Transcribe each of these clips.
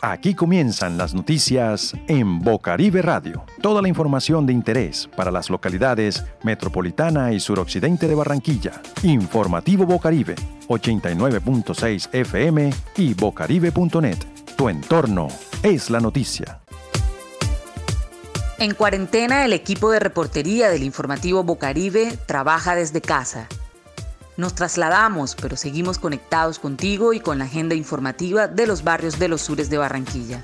Aquí comienzan las noticias en Bocaribe Radio. Toda la información de interés para las localidades metropolitana y suroccidente de Barranquilla. Informativo Bocaribe, 89.6 FM y bocaribe.net. Tu entorno es la noticia. En cuarentena, el equipo de reportería del informativo Bocaribe trabaja desde casa. Nos trasladamos, pero seguimos conectados contigo y con la agenda informativa de los barrios de los sures de Barranquilla.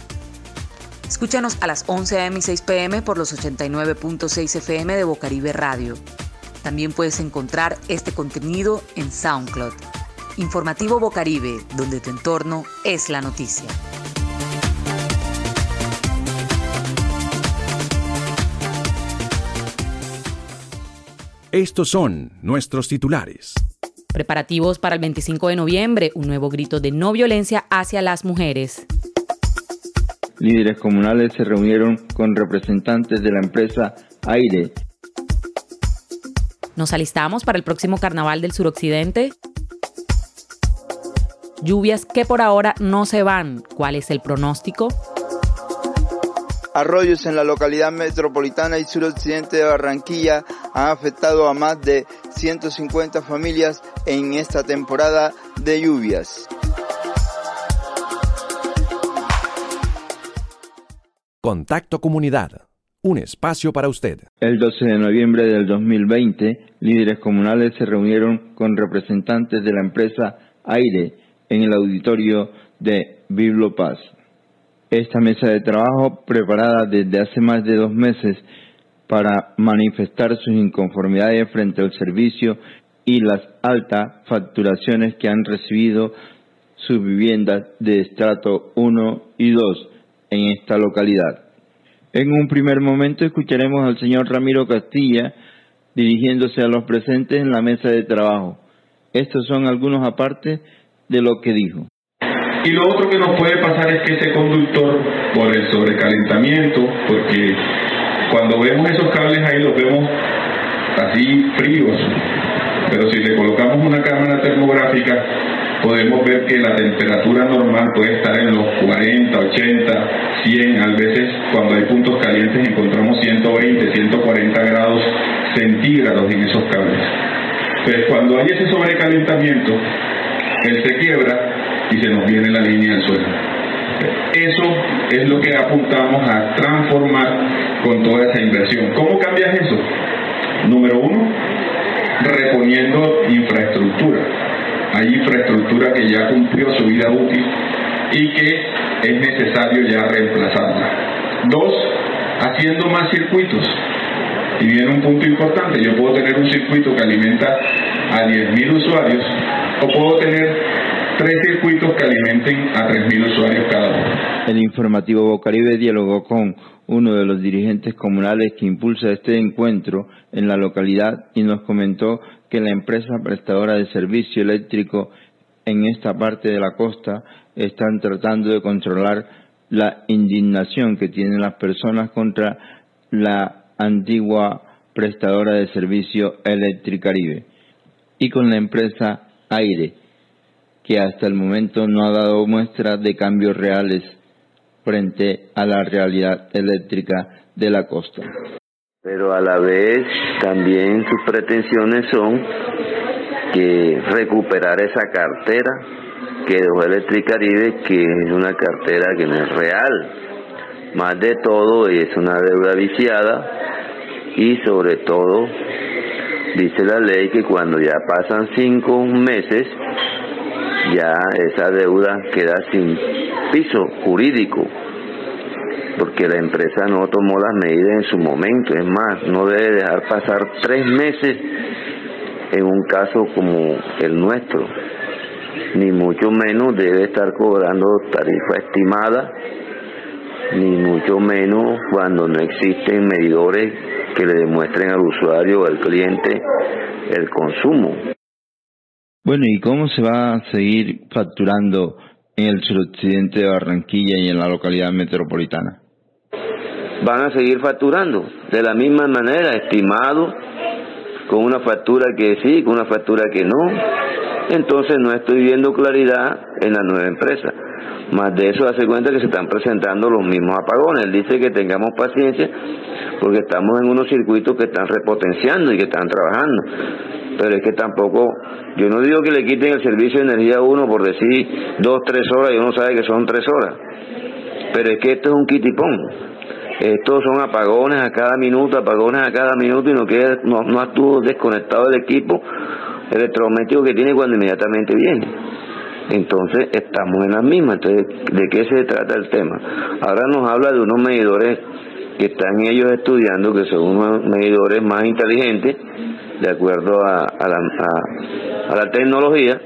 Escúchanos a las 11 a.m. y 6 p.m. por los 89.6 FM de Bocaribe Radio. También puedes encontrar este contenido en SoundCloud. Informativo Bocaribe, donde tu entorno es la noticia. Estos son nuestros titulares. Preparativos para el 25 de noviembre, un nuevo grito de no violencia hacia las mujeres. Líderes comunales se reunieron con representantes de la empresa Aire. Nos alistamos para el próximo carnaval del suroccidente. Lluvias que por ahora no se van. ¿Cuál es el pronóstico? Arroyos en la localidad metropolitana y suroccidente de Barranquilla han afectado a más de 150 familias en esta temporada de lluvias. Contacto Comunidad. Un espacio para usted. El 12 de noviembre del 2020, líderes comunales se reunieron con representantes de la empresa Aire en el auditorio de Biblopaz. Esta mesa de trabajo, preparada desde hace más de dos meses para manifestar sus inconformidades frente al servicio y las altas facturaciones que han recibido sus viviendas de estrato 1 y 2 en esta localidad. En un primer momento escucharemos al señor Ramiro Castilla dirigiéndose a los presentes en la mesa de trabajo. Estos son algunos apartes de lo que dijo. Y lo otro que nos puede pasar es que ese conductor, por el sobrecalentamiento, porque cuando vemos esos cables ahí los vemos así fríos, pero si le colocamos una cámara termográfica podemos ver que la temperatura normal puede estar en los 40, 80, 100, a veces cuando hay puntos calientes encontramos 120, 140 grados centígrados en esos cables. Pero cuando hay ese sobrecalentamiento, él se quiebra y se nos viene la línea del suelo. Eso es lo que apuntamos a transformar con toda esa inversión. ¿Cómo cambias eso? Número uno, reponiendo infraestructura. Hay infraestructura que ya cumplió su vida útil y que es necesario ya reemplazarla. Dos, haciendo más circuitos. Y viene un punto importante, yo puedo tener un circuito que alimenta a 10.000 usuarios o puedo tener tres circuitos que alimenten a 3.000 usuarios cada uno. El informativo Bocaribe dialogó con uno de los dirigentes comunales que impulsa este encuentro en la localidad y nos comentó que la empresa prestadora de servicio eléctrico en esta parte de la costa están tratando de controlar la indignación que tienen las personas contra la antigua prestadora de servicio Electricaribe y con la empresa Aire, que hasta el momento no ha dado muestras de cambios reales frente a la realidad eléctrica de la costa. Pero a la vez también sus pretensiones son que recuperar esa cartera que dejó Electricaribe, que es una cartera que no es real. Más de todo es una deuda viciada y sobre todo dice la ley que cuando ya pasan cinco meses ya esa deuda queda sin piso jurídico porque la empresa no tomó las medidas en su momento. Es más, no debe dejar pasar tres meses en un caso como el nuestro, ni mucho menos debe estar cobrando tarifa estimada, ni mucho menos cuando no existen medidores que le demuestren al usuario o al cliente el consumo. Bueno, ¿y cómo se va a seguir facturando en el suroccidente de Barranquilla y en la localidad metropolitana? Van a seguir facturando de la misma manera, estimado, con una factura que sí, con una factura que no. Entonces no estoy viendo claridad en la nueva empresa. Más de eso hace cuenta que se están presentando los mismos apagones. Él dice que tengamos paciencia porque estamos en unos circuitos que están repotenciando y que están trabajando. Pero es que tampoco, yo no digo que le quiten el servicio de energía a uno por decir dos, tres horas y uno sabe que son tres horas. Pero es que esto es un kitipón. Estos son apagones a cada minuto, apagones a cada minuto y no, queda, no, no estuvo desconectado el equipo electrodoméstico que tiene cuando inmediatamente viene. Entonces estamos en la misma. Entonces, ¿de qué se trata el tema? Ahora nos habla de unos medidores que están ellos estudiando, que son unos medidores más inteligentes, de acuerdo a, la, a la tecnología,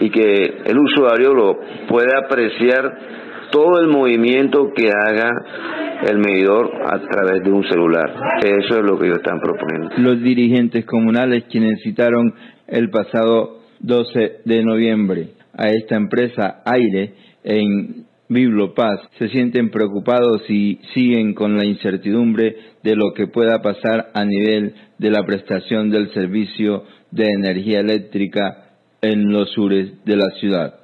y que el usuario lo puede apreciar todo el movimiento que haga el medidor a través de un celular. Eso es lo que ellos están proponiendo. Los dirigentes comunales quienes citaron el pasado 12 de noviembre a esta empresa Aire en Biblopaz se sienten preocupados y siguen con la incertidumbre de lo que pueda pasar a nivel de la prestación del servicio de energía eléctrica en los sures de la ciudad.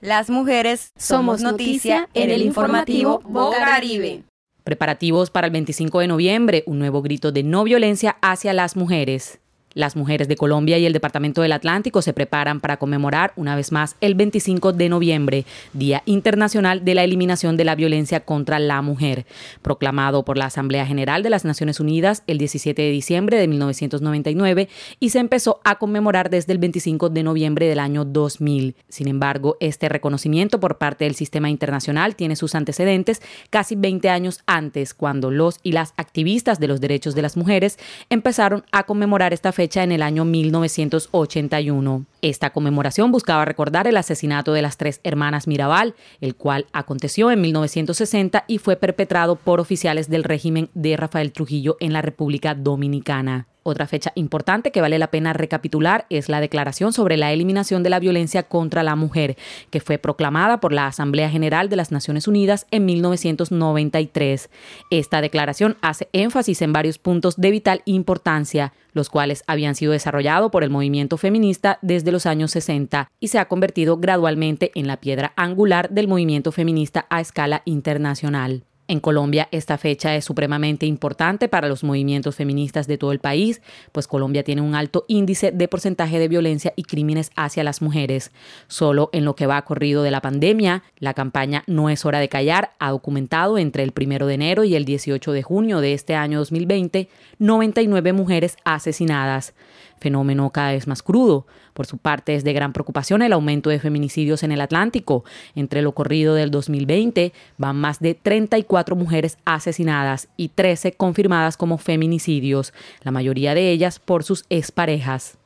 Las mujeres somos noticia en el informativo Bocaribe. Preparativos para el 25 de noviembre, un nuevo grito de no violencia hacia las mujeres. Las mujeres de Colombia y el Departamento del Atlántico se preparan para conmemorar una vez más el 25 de noviembre, Día Internacional de la Eliminación de la Violencia contra la Mujer, proclamado por la Asamblea General de las Naciones Unidas el 17 de diciembre de 1999 y se empezó a conmemorar desde el 25 de noviembre del año 2000. Sin embargo, este reconocimiento por parte del sistema internacional tiene sus antecedentes casi 20 años antes, cuando los y las activistas de los derechos de las mujeres empezaron a conmemorar esta en el año 1981. Esta conmemoración buscaba recordar el asesinato de las tres hermanas Mirabal, el cual aconteció en 1960 y fue perpetrado por oficiales del régimen de Rafael Trujillo en la República Dominicana. Otra fecha importante que vale la pena recapitular es la Declaración sobre la Eliminación de la Violencia contra la Mujer, que fue proclamada por la Asamblea General de las Naciones Unidas en 1993. Esta declaración hace énfasis en varios puntos de vital importancia, los cuales habían sido desarrollados por el movimiento feminista desde los años 60 y se ha convertido gradualmente en la piedra angular del movimiento feminista a escala internacional. En Colombia esta fecha es supremamente importante para los movimientos feministas de todo el país, pues Colombia tiene un alto índice de porcentaje de violencia y crímenes hacia las mujeres. Solo en lo que va corrido de la pandemia, la campaña No es hora de callar ha documentado entre el 1 de enero y el 18 de junio de este año 2020 99 mujeres asesinadas fenómeno cada vez más crudo. Por su parte, es de gran preocupación el aumento de feminicidios en el Atlántico. Entre lo corrido del 2020 van más de 34 mujeres asesinadas y 13 confirmadas como feminicidios, la mayoría de ellas por sus exparejas.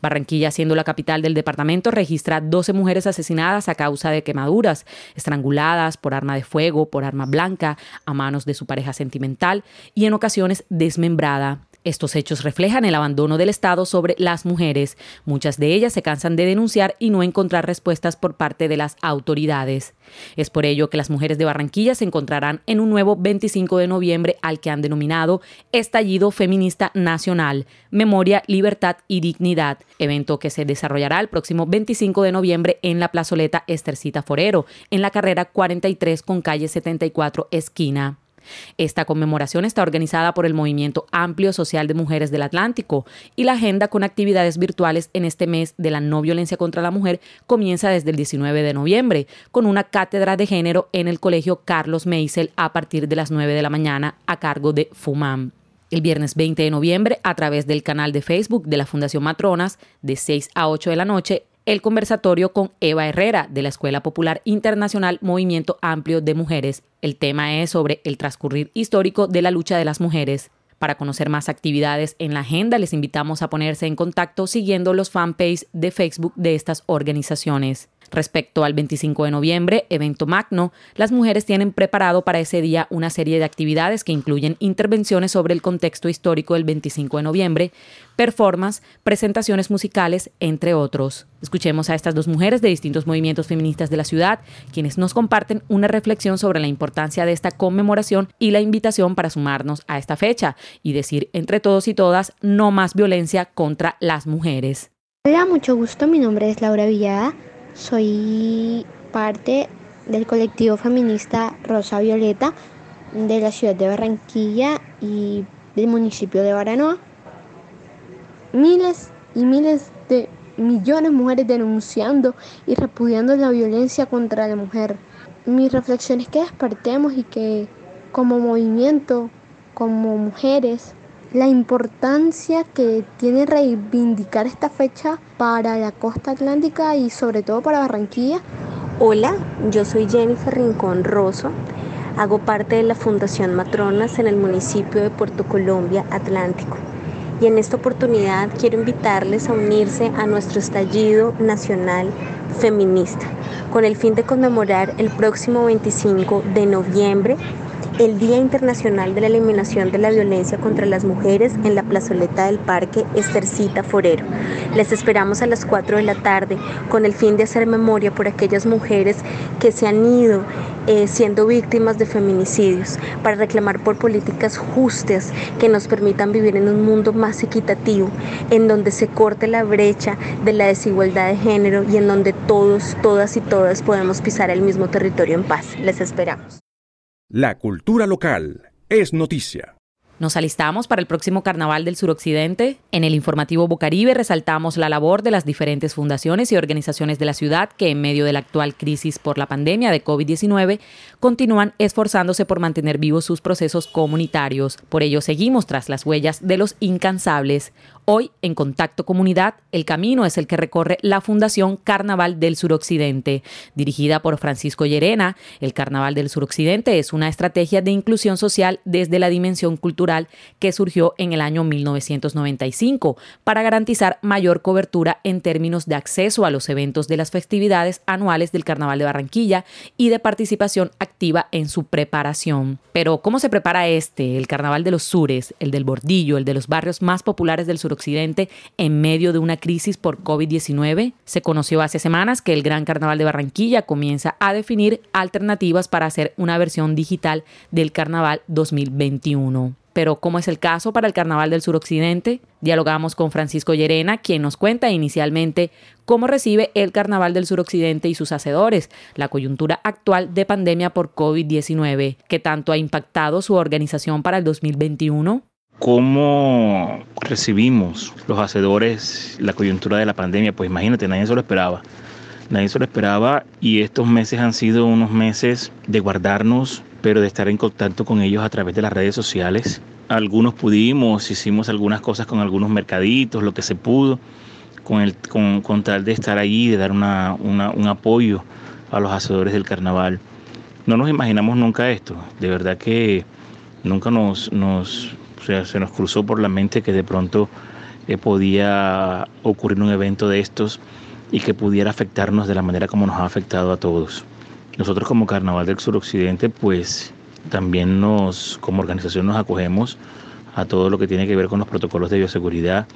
Barranquilla, siendo la capital del departamento, registra 12 mujeres asesinadas a causa de quemaduras, estranguladas por arma de fuego, por arma blanca, a manos de su pareja sentimental y en ocasiones desmembrada. Estos hechos reflejan el abandono del Estado sobre las mujeres. Muchas de ellas se cansan de denunciar y no encontrar respuestas por parte de las autoridades. Es por ello que las mujeres de Barranquilla se encontrarán en un nuevo 25 de noviembre al que han denominado Estallido Feminista Nacional, Memoria, Libertad y Dignidad, evento que se desarrollará el próximo 25 de noviembre en la plazoleta Estercita Forero, en la carrera 43 con calle 74 esquina. Esta conmemoración está organizada por el Movimiento Amplio Social de Mujeres del Atlántico y la agenda con actividades virtuales en este mes de la no violencia contra la mujer comienza desde el 19 de noviembre con una cátedra de género en el Colegio Carlos Meisel a partir de las 9 de la mañana a cargo de FUMAM. El viernes 20 de noviembre, a través del canal de Facebook de la Fundación Matronas, de 6 a 8 de la noche, el conversatorio con Eva Herrera de la Escuela Popular Internacional Movimiento Amplio de Mujeres. El tema es sobre el transcurrir histórico de la lucha de las mujeres. Para conocer más actividades en la agenda, les invitamos a ponerse en contacto siguiendo los fanpages de Facebook de estas organizaciones. Respecto al 25 de noviembre, evento magno, las mujeres tienen preparado para ese día una serie de actividades que incluyen intervenciones sobre el contexto histórico del 25 de noviembre, performance, presentaciones musicales, entre otros. Escuchemos a estas dos mujeres de distintos movimientos feministas de la ciudad, quienes nos comparten una reflexión sobre la importancia de esta conmemoración y la invitación para sumarnos a esta fecha y decir entre todos y todas no más violencia contra las mujeres. Hola, mucho gusto, mi nombre es Laura Villada, soy parte del colectivo feminista Rosa Violeta de la ciudad de Barranquilla y del municipio de Baranoa. Miles y miles de millones de mujeres denunciando y repudiando la violencia contra la mujer. Mi reflexión es que despertemos y que como movimiento, como mujeres, la importancia que tiene reivindicar esta fecha para la costa atlántica y sobre todo para Barranquilla. Hola, yo soy Jennifer Rincón Rosso. Hago parte de la Fundación Matronas en el municipio de Puerto Colombia, Atlántico y en esta oportunidad quiero invitarles a unirse a nuestro estallido nacional feminista con el fin de conmemorar el próximo 25 de noviembre el Día Internacional de la Eliminación de la Violencia contra las Mujeres en la plazoleta del Parque Estercita Forero. Les esperamos a las 4 de la tarde con el fin de hacer memoria por aquellas mujeres que se han ido eh, siendo víctimas de feminicidios, para reclamar por políticas justas que nos permitan vivir en un mundo más equitativo, en donde se corte la brecha de la desigualdad de género y en donde todos, todas y todas podemos pisar el mismo territorio en paz. Les esperamos. La cultura local es noticia. Nos alistamos para el próximo Carnaval del Suroccidente. En el informativo Bocaribe resaltamos la labor de las diferentes fundaciones y organizaciones de la ciudad que en medio de la actual crisis por la pandemia de COVID-19 continúan esforzándose por mantener vivos sus procesos comunitarios. Por ello seguimos tras las huellas de los incansables. Hoy, en Contacto Comunidad, el camino es el que recorre la Fundación Carnaval del Suroccidente. Dirigida por Francisco Llerena, el Carnaval del Suroccidente es una estrategia de inclusión social desde la dimensión cultural que surgió en el año 1995 para garantizar mayor cobertura en términos de acceso a los eventos de las festividades anuales del Carnaval de Barranquilla y de participación activa en su preparación. Pero, ¿cómo se prepara este, el Carnaval de los Sures, el del Bordillo, el de los barrios más populares del Suroccidente? Occidente en medio de una crisis por COVID-19. Se conoció hace semanas que el Gran Carnaval de Barranquilla comienza a definir alternativas para hacer una versión digital del Carnaval 2021 pero ¿cómo es el caso para el Carnaval del Suroccidente? Dialogamos con Francisco Llerena, quien nos cuenta inicialmente cómo recibe el Carnaval del Suroccidente y sus hacedores la coyuntura actual de pandemia por COVID-19, que tanto ha impactado su organización para el 2021. ¿Cómo recibimos los hacedores la coyuntura de la pandemia? Pues imagínate, nadie se lo esperaba. Nadie se lo esperaba y estos meses han sido unos meses de guardarnos, pero de estar en contacto con ellos a través de las redes sociales. Algunos pudimos, hicimos algunas cosas con algunos mercaditos, lo que se pudo, con, el, con, tal de estar allí, de dar una, un apoyo a los hacedores del carnaval. No nos imaginamos nunca esto, de verdad que nunca nos, nos se nos cruzó por la mente que de pronto eh, podía ocurrir un evento de estos y que pudiera afectarnos de la manera como nos ha afectado a todos. Nosotros como Carnaval del Suroccidente, pues también nos, como organización nos acogemos a todo lo que tiene que ver con los protocolos de bioseguridad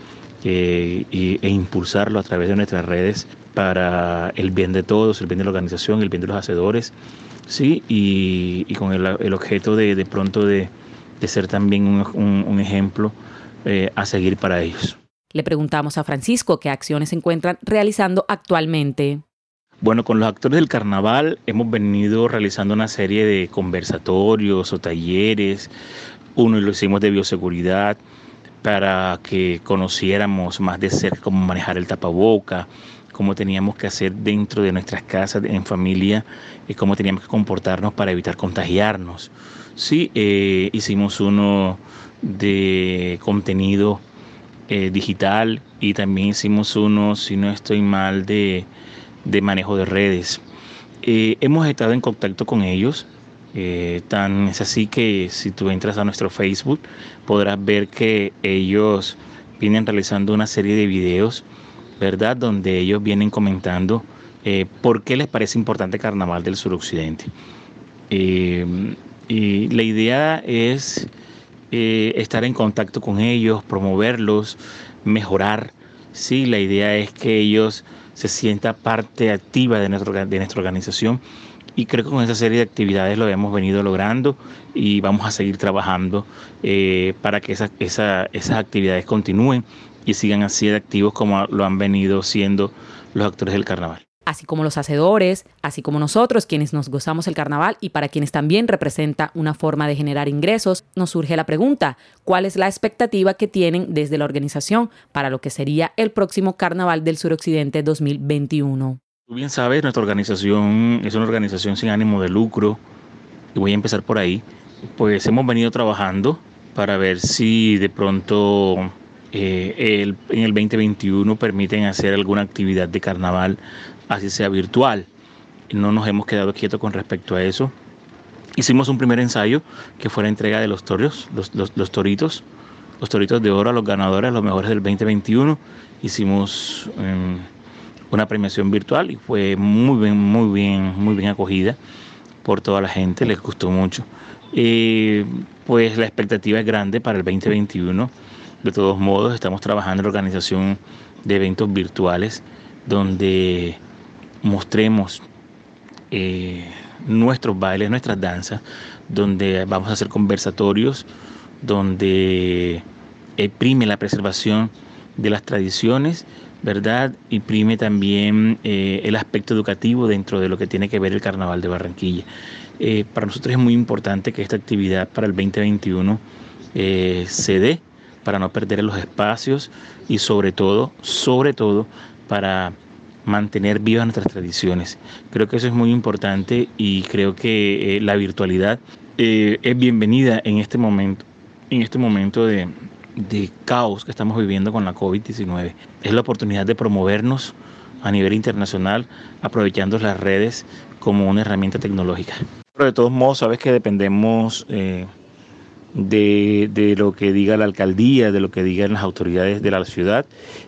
e, impulsarlo a través de nuestras redes para el bien de todos, el bien de la organización, el bien de los hacedores, sí, y, con el, objeto de, de pronto de, de ser también un, ejemplo eh, a seguir para ellos. Le preguntamos a Francisco qué acciones se encuentran realizando actualmente. Bueno, con los actores del carnaval hemos venido realizando una serie de conversatorios o talleres. Uno lo hicimos de bioseguridad para que conociéramos más de cerca cómo manejar el tapaboca, cómo teníamos que hacer dentro de nuestras casas, en familia, y cómo teníamos que comportarnos para evitar contagiarnos. Sí, eh, hicimos uno de contenido eh, digital y también hicimos uno, si no estoy mal, de, manejo de redes. Eh, hemos estado en contacto con ellos. tan es así que si tú entras a nuestro Facebook podrás ver que ellos vienen realizando una serie de videos, ¿verdad? Donde ellos vienen comentando por qué les parece importante Carnaval del Suroccidente. Y la idea es eh, estar en contacto con ellos, promoverlos, mejorar. Sí, la idea es que ellos se sienta parte activa de, de nuestra organización y creo que con esa serie de actividades lo hemos venido logrando y vamos a seguir trabajando eh, para que esas actividades continúen y sigan así de activos como lo han venido siendo los actores del carnaval así como los hacedores, así como nosotros quienes nos gozamos el carnaval y para quienes también representa una forma de generar ingresos, nos surge la pregunta, ¿cuál es la expectativa que tienen desde la organización para lo que sería el próximo Carnaval del Suroccidente 2021? Tú bien sabes, nuestra organización es una organización sin ánimo de lucro y voy a empezar por ahí. Pues hemos venido trabajando para ver si de pronto eh, en el 2021 permiten hacer alguna actividad de carnaval, así sea virtual. No nos hemos quedado quietos con respecto a eso. Hicimos un primer ensayo que fue la entrega de los toros, los, toritos, los toritos de oro a los ganadores, los mejores del 2021. Hicimos... Em, una premiación virtual y fue muy bien, muy bien, muy bien acogida por toda la gente, les gustó mucho. Eh, pues la expectativa es grande para el 2021. De todos modos, estamos trabajando en la organización de eventos virtuales donde mostremos eh, nuestros bailes, nuestras danzas, donde vamos a hacer conversatorios, donde prime la preservación de las tradiciones ¿verdad? Imprime también eh, el aspecto educativo dentro de lo que tiene que ver el Carnaval de Barranquilla. Eh, para nosotros es muy importante que esta actividad para el 2021 eh, se dé para no perder los espacios y sobre todo, sobre todo para mantener vivas nuestras tradiciones. Creo que eso es muy importante y creo que la virtualidad es bienvenida en este momento, en este momento de, de caos que estamos viviendo con la COVID-19. Es la oportunidad de promovernos a nivel internacional aprovechando las redes como una herramienta tecnológica. Pero de todos modos, sabes que dependemos eh, de, lo que diga la alcaldía, de lo que digan las autoridades de la ciudad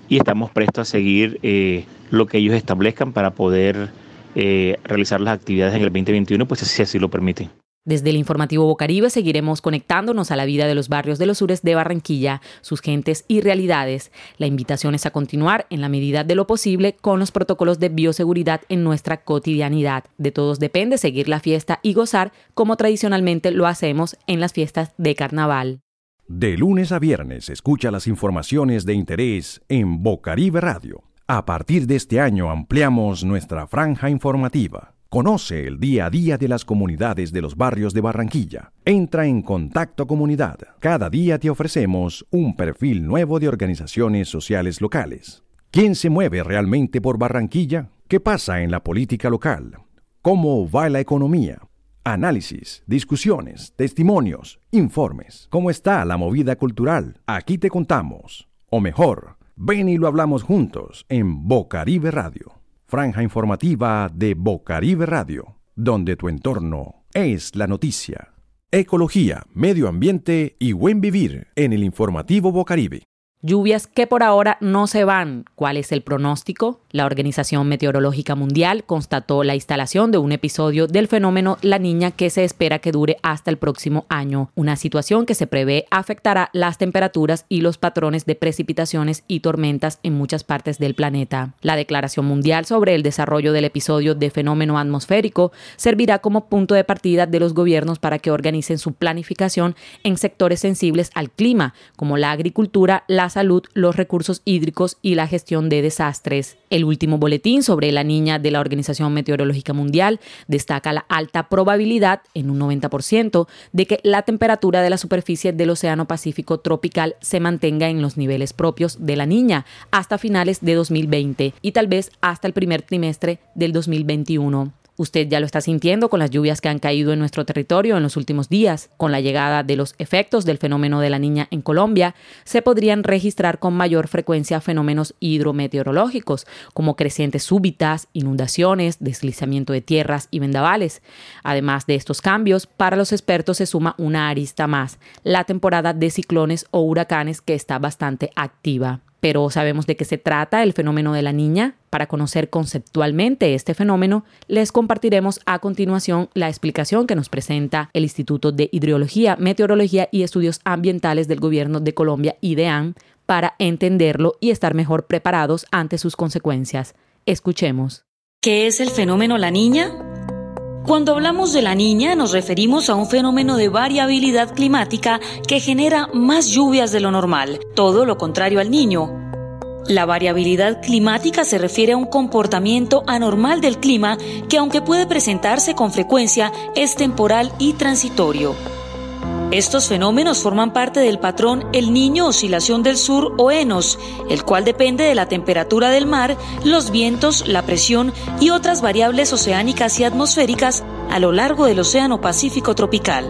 y estamos prestos a seguir eh, lo que ellos establezcan para poder eh, realizar las actividades en el 2021, pues si así lo permiten. Desde el informativo Bocaribe seguiremos conectándonos a la vida de los barrios de los sures de Barranquilla, sus gentes y realidades. La invitación es a continuar en la medida de lo posible con los protocolos de bioseguridad en nuestra cotidianidad. De todos depende seguir la fiesta y gozar como tradicionalmente lo hacemos en las fiestas de carnaval. De lunes a viernes escucha las informaciones de interés en Bocaribe Radio. A partir de este año ampliamos nuestra franja informativa. Conoce el día a día de las comunidades de los barrios de Barranquilla. Entra en Contacto Comunidad. Cada día te ofrecemos un perfil nuevo de organizaciones sociales locales. ¿Quién se mueve realmente por Barranquilla? ¿Qué pasa en la política local? ¿Cómo va la economía? Análisis, discusiones, testimonios, informes. ¿Cómo está la movida cultural? Aquí te contamos. O mejor, ven y lo hablamos juntos en Bocaribe Radio franja informativa de Bocaribe Radio, donde tu entorno es la noticia. Ecología, medio ambiente y buen vivir en el informativo Bocaribe. Lluvias que por ahora no se van. ¿Cuál es el pronóstico? La Organización Meteorológica Mundial constató la instalación de un episodio del fenómeno La Niña que se espera que dure hasta el próximo año, una situación que se prevé afectará las temperaturas y los patrones de precipitaciones y tormentas en muchas partes del planeta. La Declaración Mundial sobre el desarrollo del episodio de fenómeno atmosférico servirá como punto de partida de los gobiernos para que organicen su planificación en sectores sensibles al clima, como la agricultura, las salud, los recursos hídricos y la gestión de desastres. El último boletín sobre la niña de la Organización Meteorológica Mundial destaca la alta probabilidad, en un 90%, de que la temperatura de la superficie del Océano Pacífico tropical se mantenga en los niveles propios de la niña hasta finales de 2020 y tal vez hasta el primer trimestre del 2021. Usted ya lo está sintiendo con las lluvias que han caído en nuestro territorio en los últimos días. Con la llegada de los efectos del fenómeno de la niña en Colombia, se podrían registrar con mayor frecuencia fenómenos hidrometeorológicos, como crecientes súbitas, inundaciones, deslizamiento de tierras y vendavales. Además de estos cambios, para los expertos se suma una arista más, la temporada de ciclones o huracanes que está bastante activa pero sabemos de qué se trata el fenómeno de la niña. Para conocer conceptualmente este fenómeno, les compartiremos a continuación la explicación que nos presenta el Instituto de Hidrología, Meteorología y Estudios Ambientales del Gobierno de Colombia, IDEAM, para entenderlo y estar mejor preparados ante sus consecuencias. Escuchemos. ¿Qué es el fenómeno la niña? Cuando hablamos de la niña nos referimos a un fenómeno de variabilidad climática que genera más lluvias de lo normal, todo lo contrario al niño. La variabilidad climática se refiere a un comportamiento anormal del clima que aunque puede presentarse con frecuencia es temporal y transitorio. Estos fenómenos forman parte del patrón El Niño Oscilación del Sur o ENOS, el cual depende de la temperatura del mar, los vientos, la presión y otras variables oceánicas y atmosféricas a lo largo del Océano Pacífico tropical.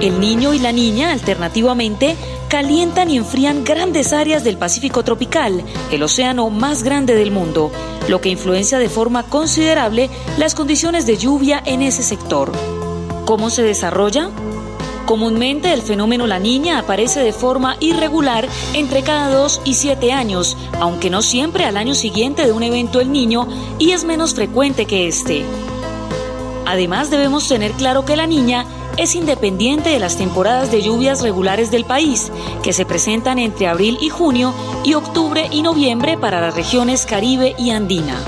El niño y la niña, alternativamente, calientan y enfrían grandes áreas del Pacífico tropical, el océano más grande del mundo, lo que influencia de forma considerable las condiciones de lluvia en ese sector. ¿Cómo se desarrolla? Comúnmente el fenómeno la niña aparece de forma irregular entre cada 2 y 7 años, aunque no siempre al año siguiente de un evento el niño y es menos frecuente que este. Además debemos tener claro que la niña es independiente de las temporadas de lluvias regulares del país, que se presentan entre abril y junio y octubre y noviembre para las regiones Caribe y Andina.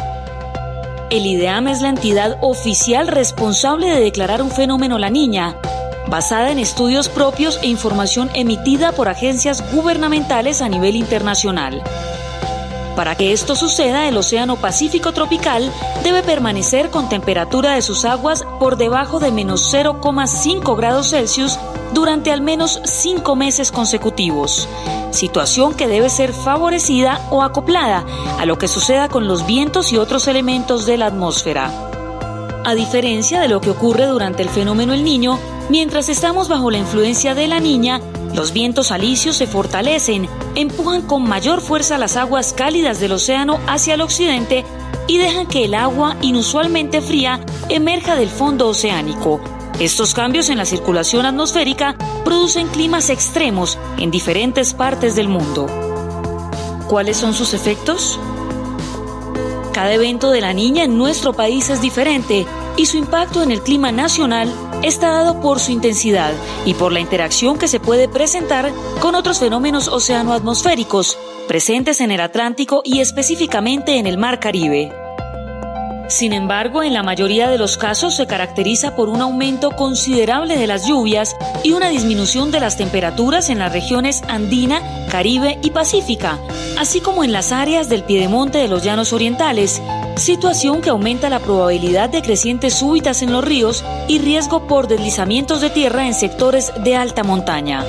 El IDEAM es la entidad oficial responsable de declarar un fenómeno la niña basada en estudios propios e información emitida por agencias gubernamentales a nivel internacional. Para que esto suceda, el Océano Pacífico tropical debe permanecer con temperatura de sus aguas por debajo de menos 0,5 grados Celsius durante al menos cinco meses consecutivos, situación que debe ser favorecida o acoplada a lo que suceda con los vientos y otros elementos de la atmósfera. A diferencia de lo que ocurre durante el fenómeno El Niño, Mientras estamos bajo la influencia de la niña, los vientos alisios se fortalecen, empujan con mayor fuerza las aguas cálidas del océano hacia el occidente y dejan que el agua, inusualmente fría, emerja del fondo oceánico. Estos cambios en la circulación atmosférica producen climas extremos en diferentes partes del mundo. ¿Cuáles son sus efectos? Cada evento de la niña en nuestro país es diferente y su impacto en el clima nacional está dado por su intensidad y por la interacción que se puede presentar con otros fenómenos oceanoatmosféricos presentes en el Atlántico y específicamente en el Mar Caribe. Sin embargo, en la mayoría de los casos se caracteriza por un aumento considerable de las lluvias y una disminución de las temperaturas en las regiones andina, Caribe y Pacífica, así como en las áreas del piedemonte de los llanos orientales, situación que aumenta la probabilidad de crecientes súbitas en los ríos y riesgo por deslizamientos de tierra en sectores de alta montaña.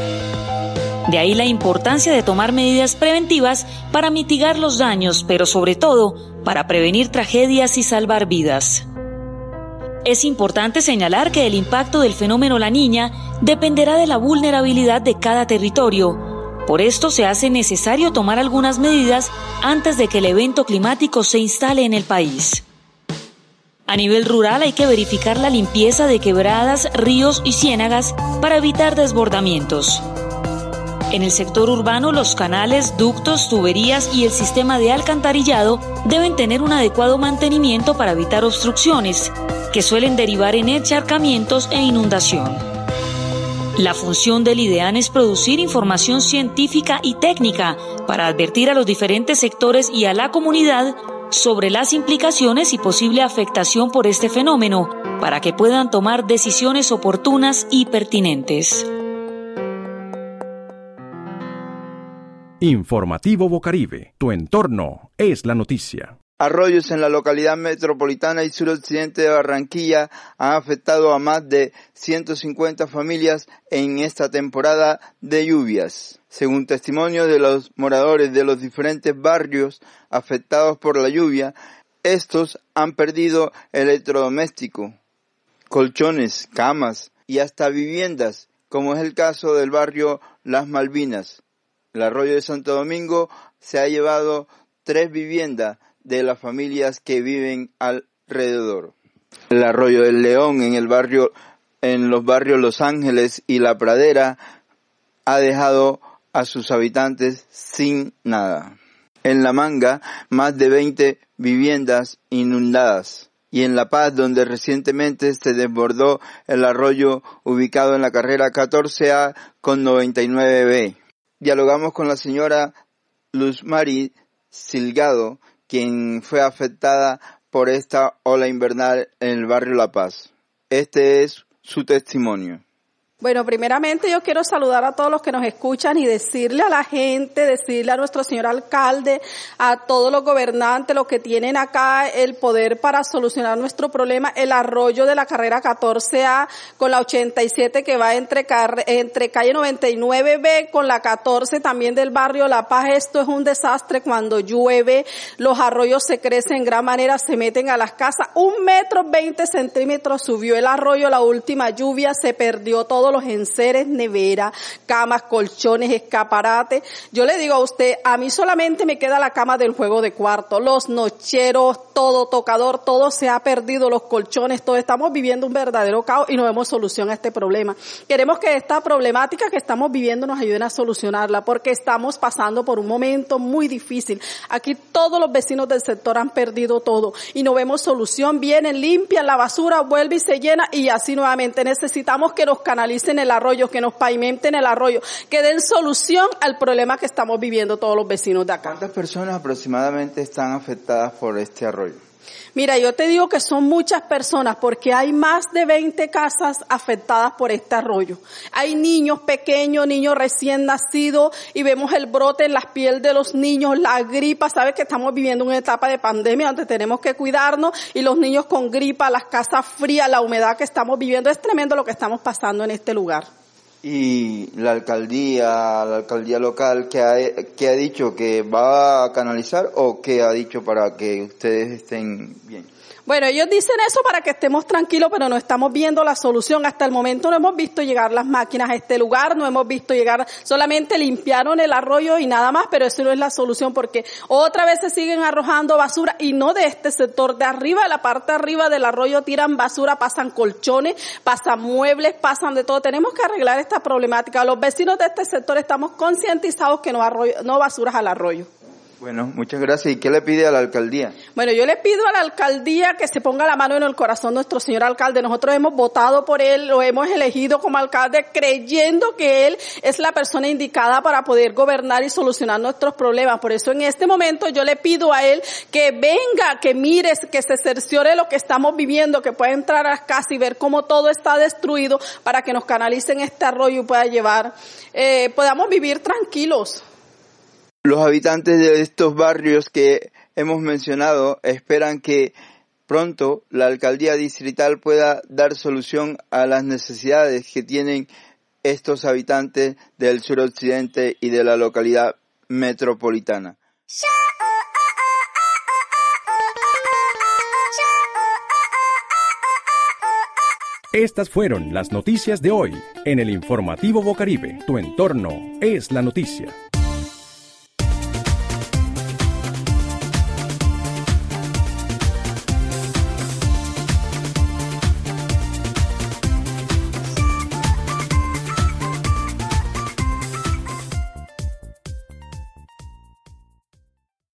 De ahí la importancia de tomar medidas preventivas para mitigar los daños, pero sobre todo para prevenir tragedias y salvar vidas. Es importante señalar que el impacto del fenómeno La Niña dependerá de la vulnerabilidad de cada territorio. Por esto se hace necesario tomar algunas medidas antes de que el evento climático se instale en el país. A nivel rural hay que verificar la limpieza de quebradas, ríos y ciénagas para evitar desbordamientos. En el sector urbano, los canales, ductos, tuberías y el sistema de alcantarillado deben tener un adecuado mantenimiento para evitar obstrucciones, que suelen derivar en encharcamientos e inundación. La función del IDEAN es producir información científica y técnica para advertir a los diferentes sectores y a la comunidad sobre las implicaciones y posible afectación por este fenómeno, para que puedan tomar decisiones oportunas y pertinentes. Informativo Bocaribe, tu entorno es la noticia. Arroyos en la localidad metropolitana y suroccidente de Barranquilla han afectado a más de 150 familias en esta temporada de lluvias. Según testimonio de los moradores de los diferentes barrios afectados por la lluvia, estos han perdido electrodoméstico, colchones, camas y hasta viviendas, como es el caso del barrio Las Malvinas. El arroyo de Santo Domingo se ha llevado tres viviendas de las familias que viven alrededor. El arroyo del León en el barrio, en los barrios Los Ángeles y La Pradera ha dejado a sus habitantes sin nada. En La Manga, más de 20 viviendas inundadas. Y en La Paz, donde recientemente se desbordó el arroyo ubicado en la carrera 14A con 99B dialogamos con la señora Luz Mari Silgado, quien fue afectada por esta ola invernal en el barrio La Paz. Este es su testimonio. Bueno, primeramente yo quiero saludar a todos los que nos escuchan y decirle a la gente, decirle a nuestro señor alcalde, a todos los gobernantes, los que tienen acá el poder para solucionar nuestro problema, el arroyo de la carrera 14A con la 87 que va entre, entre calle 99B con la 14 también del barrio La Paz. Esto es un desastre cuando llueve, los arroyos se crecen en gran manera, se meten a las casas. Un metro veinte centímetros subió el arroyo la última lluvia, se perdió todo los enseres, nevera, camas, colchones, escaparates. Yo le digo a usted, a mí solamente me queda la cama del juego de cuarto, los nocheros, todo tocador, todo se ha perdido, los colchones, todo. Estamos viviendo un verdadero caos y no vemos solución a este problema. Queremos que esta problemática que estamos viviendo nos ayuden a solucionarla porque estamos pasando por un momento muy difícil. Aquí todos los vecinos del sector han perdido todo y no vemos solución. Vienen, limpian la basura, vuelve y se llena y así nuevamente necesitamos que nos canalicen en el arroyo, que nos pavimenten el arroyo, que den solución al problema que estamos viviendo todos los vecinos de acá. ¿Cuántas personas aproximadamente están afectadas por este arroyo? Mira, yo te digo que son muchas personas porque hay más de 20 casas afectadas por este arroyo. Hay niños pequeños, niños recién nacidos y vemos el brote en las pieles de los niños, la gripa. Sabes que estamos viviendo una etapa de pandemia donde tenemos que cuidarnos y los niños con gripa, las casas frías, la humedad que estamos viviendo. Es tremendo lo que estamos pasando en este lugar y la alcaldía, la alcaldía local, que ha, que ha dicho que va a canalizar o que ha dicho para que ustedes estén bien? Bueno, ellos dicen eso para que estemos tranquilos, pero no estamos viendo la solución. Hasta el momento no hemos visto llegar las máquinas a este lugar, no hemos visto llegar, solamente limpiaron el arroyo y nada más, pero eso no es la solución porque otra vez se siguen arrojando basura y no de este sector, de arriba, de la parte de arriba del arroyo tiran basura, pasan colchones, pasan muebles, pasan de todo. Tenemos que arreglar esta problemática. Los vecinos de este sector estamos concientizados que no, arroyo, no basuras al arroyo. Bueno, muchas gracias. ¿Y qué le pide a la alcaldía? Bueno, yo le pido a la alcaldía que se ponga la mano en el corazón nuestro señor alcalde. Nosotros hemos votado por él, lo hemos elegido como alcalde creyendo que él es la persona indicada para poder gobernar y solucionar nuestros problemas. Por eso en este momento yo le pido a él que venga, que mire, que se cerciore lo que estamos viviendo, que pueda entrar a casa y ver cómo todo está destruido para que nos canalicen este arroyo y pueda llevar, eh, podamos vivir tranquilos. Los habitantes de estos barrios que hemos mencionado esperan que pronto la alcaldía distrital pueda dar solución a las necesidades que tienen estos habitantes del suroccidente y de la localidad metropolitana. Estas fueron las noticias de hoy en el informativo Bocaribe. Tu entorno es la noticia.